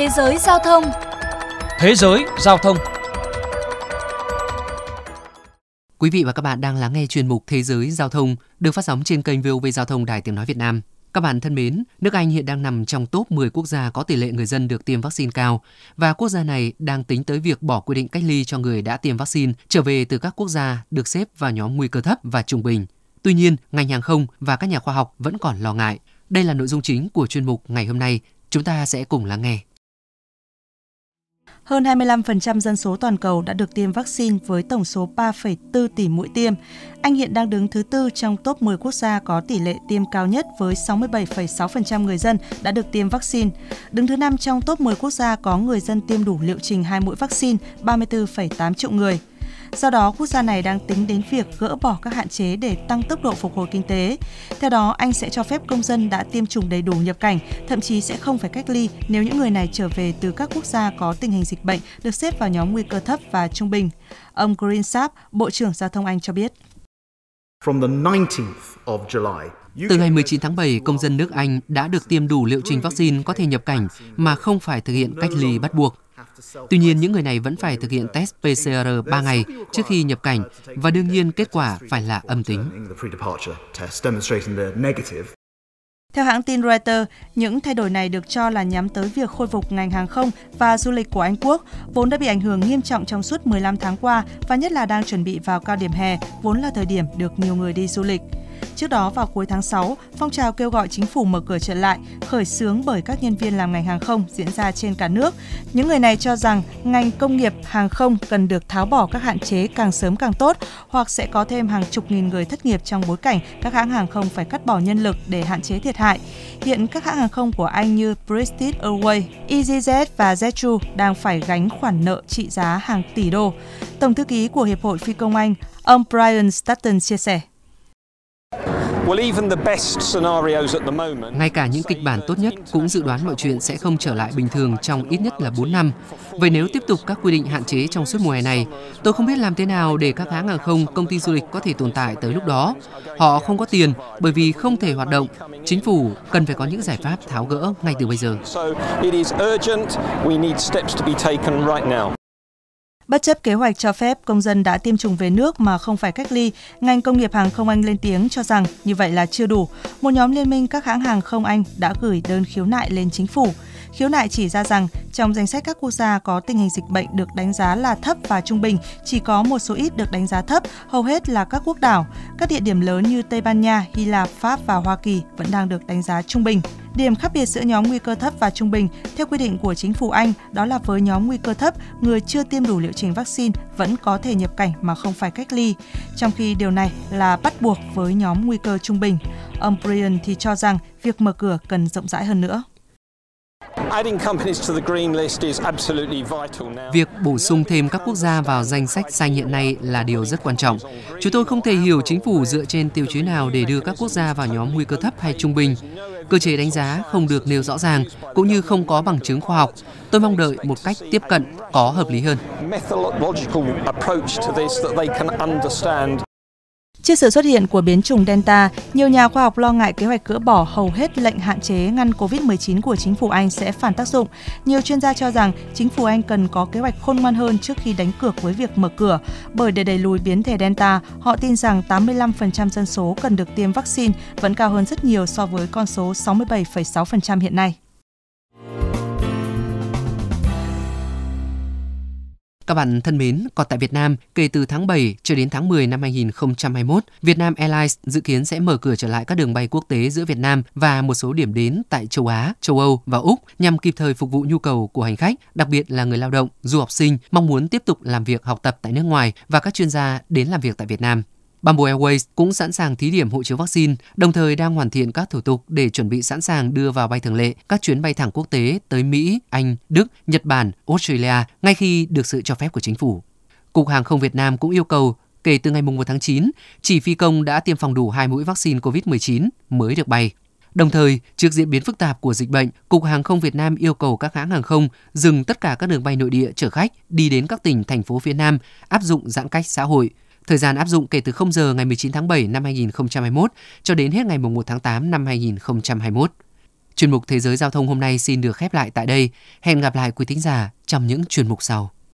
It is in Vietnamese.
Thế giới giao thông Thế giới giao thông Quý vị và các bạn đang lắng nghe chuyên mục Thế giới giao thông được phát sóng trên kênh VOV Giao thông Đài Tiếng Nói Việt Nam. Các bạn thân mến, nước Anh hiện đang nằm trong top 10 quốc gia có tỷ lệ người dân được tiêm vaccine cao và quốc gia này đang tính tới việc bỏ quy định cách ly cho người đã tiêm vaccine trở về từ các quốc gia được xếp vào nhóm nguy cơ thấp và trung bình. Tuy nhiên, ngành hàng không và các nhà khoa học vẫn còn lo ngại. Đây là nội dung chính của chuyên mục ngày hôm nay. Chúng ta sẽ cùng lắng nghe. Hơn 25% dân số toàn cầu đã được tiêm vaccine với tổng số 3,4 tỷ mũi tiêm. Anh hiện đang đứng thứ tư trong top 10 quốc gia có tỷ lệ tiêm cao nhất với 67,6% người dân đã được tiêm vaccine. Đứng thứ năm trong top 10 quốc gia có người dân tiêm đủ liệu trình hai mũi vaccine, 34,8 triệu người. Do đó, quốc gia này đang tính đến việc gỡ bỏ các hạn chế để tăng tốc độ phục hồi kinh tế. Theo đó, Anh sẽ cho phép công dân đã tiêm chủng đầy đủ nhập cảnh, thậm chí sẽ không phải cách ly nếu những người này trở về từ các quốc gia có tình hình dịch bệnh được xếp vào nhóm nguy cơ thấp và trung bình. Ông Green Sapp, Bộ trưởng Giao thông Anh cho biết. Từ ngày 19 tháng 7, công dân nước Anh đã được tiêm đủ liệu trình vaccine có thể nhập cảnh mà không phải thực hiện cách ly bắt buộc. Tuy nhiên, những người này vẫn phải thực hiện test PCR 3 ngày trước khi nhập cảnh và đương nhiên kết quả phải là âm tính. Theo hãng tin Reuters, những thay đổi này được cho là nhắm tới việc khôi phục ngành hàng không và du lịch của Anh Quốc, vốn đã bị ảnh hưởng nghiêm trọng trong suốt 15 tháng qua và nhất là đang chuẩn bị vào cao điểm hè, vốn là thời điểm được nhiều người đi du lịch. Trước đó vào cuối tháng 6, phong trào kêu gọi chính phủ mở cửa trở lại khởi xướng bởi các nhân viên làm ngành hàng không diễn ra trên cả nước. Những người này cho rằng ngành công nghiệp hàng không cần được tháo bỏ các hạn chế càng sớm càng tốt hoặc sẽ có thêm hàng chục nghìn người thất nghiệp trong bối cảnh các hãng hàng không phải cắt bỏ nhân lực để hạn chế thiệt hại. Hiện các hãng hàng không của Anh như British Airways, EasyJet và Jetru đang phải gánh khoản nợ trị giá hàng tỷ đô. Tổng thư ký của Hiệp hội Phi công Anh, ông Brian Stratton chia sẻ. Ngay cả những kịch bản tốt nhất cũng dự đoán mọi chuyện sẽ không trở lại bình thường trong ít nhất là 4 năm. Vậy nếu tiếp tục các quy định hạn chế trong suốt mùa hè này, tôi không biết làm thế nào để các hãng hàng không, công ty du lịch có thể tồn tại tới lúc đó. Họ không có tiền bởi vì không thể hoạt động. Chính phủ cần phải có những giải pháp tháo gỡ ngay từ bây giờ. Bất chấp kế hoạch cho phép công dân đã tiêm chủng về nước mà không phải cách ly, ngành công nghiệp hàng không Anh lên tiếng cho rằng như vậy là chưa đủ. Một nhóm liên minh các hãng hàng không Anh đã gửi đơn khiếu nại lên chính phủ. Khiếu nại chỉ ra rằng trong danh sách các quốc gia có tình hình dịch bệnh được đánh giá là thấp và trung bình, chỉ có một số ít được đánh giá thấp, hầu hết là các quốc đảo. Các địa điểm lớn như Tây Ban Nha, Hy Lạp, Pháp và Hoa Kỳ vẫn đang được đánh giá trung bình. Điểm khác biệt giữa nhóm nguy cơ thấp và trung bình theo quy định của chính phủ Anh đó là với nhóm nguy cơ thấp, người chưa tiêm đủ liệu trình vaccine vẫn có thể nhập cảnh mà không phải cách ly, trong khi điều này là bắt buộc với nhóm nguy cơ trung bình. Ông Brian thì cho rằng việc mở cửa cần rộng rãi hơn nữa. Việc bổ sung thêm các quốc gia vào danh sách xanh hiện nay là điều rất quan trọng. Chúng tôi không thể hiểu chính phủ dựa trên tiêu chí nào để đưa các quốc gia vào nhóm nguy cơ thấp hay trung bình. Cơ chế đánh giá không được nêu rõ ràng, cũng như không có bằng chứng khoa học. Tôi mong đợi một cách tiếp cận có hợp lý hơn. Trước sự xuất hiện của biến chủng Delta, nhiều nhà khoa học lo ngại kế hoạch cỡ bỏ hầu hết lệnh hạn chế ngăn COVID-19 của chính phủ Anh sẽ phản tác dụng. Nhiều chuyên gia cho rằng chính phủ Anh cần có kế hoạch khôn ngoan hơn trước khi đánh cược với việc mở cửa, bởi để đẩy lùi biến thể Delta, họ tin rằng 85% dân số cần được tiêm vaccine vẫn cao hơn rất nhiều so với con số 67,6% hiện nay. Các bạn thân mến, còn tại Việt Nam, kể từ tháng 7 cho đến tháng 10 năm 2021, Vietnam Airlines dự kiến sẽ mở cửa trở lại các đường bay quốc tế giữa Việt Nam và một số điểm đến tại châu Á, châu Âu và Úc nhằm kịp thời phục vụ nhu cầu của hành khách, đặc biệt là người lao động, du học sinh mong muốn tiếp tục làm việc học tập tại nước ngoài và các chuyên gia đến làm việc tại Việt Nam. Bamboo Airways cũng sẵn sàng thí điểm hộ chiếu vaccine, đồng thời đang hoàn thiện các thủ tục để chuẩn bị sẵn sàng đưa vào bay thường lệ các chuyến bay thẳng quốc tế tới Mỹ, Anh, Đức, Nhật Bản, Australia ngay khi được sự cho phép của chính phủ. Cục Hàng không Việt Nam cũng yêu cầu kể từ ngày 1 tháng 9, chỉ phi công đã tiêm phòng đủ hai mũi vaccine COVID-19 mới được bay. Đồng thời, trước diễn biến phức tạp của dịch bệnh, Cục Hàng không Việt Nam yêu cầu các hãng hàng không dừng tất cả các đường bay nội địa chở khách đi đến các tỉnh, thành phố phía Nam áp dụng giãn cách xã hội. Thời gian áp dụng kể từ 0 giờ ngày 19 tháng 7 năm 2021 cho đến hết ngày 1 tháng 8 năm 2021. Chuyên mục Thế giới Giao thông hôm nay xin được khép lại tại đây. Hẹn gặp lại quý thính giả trong những chuyên mục sau.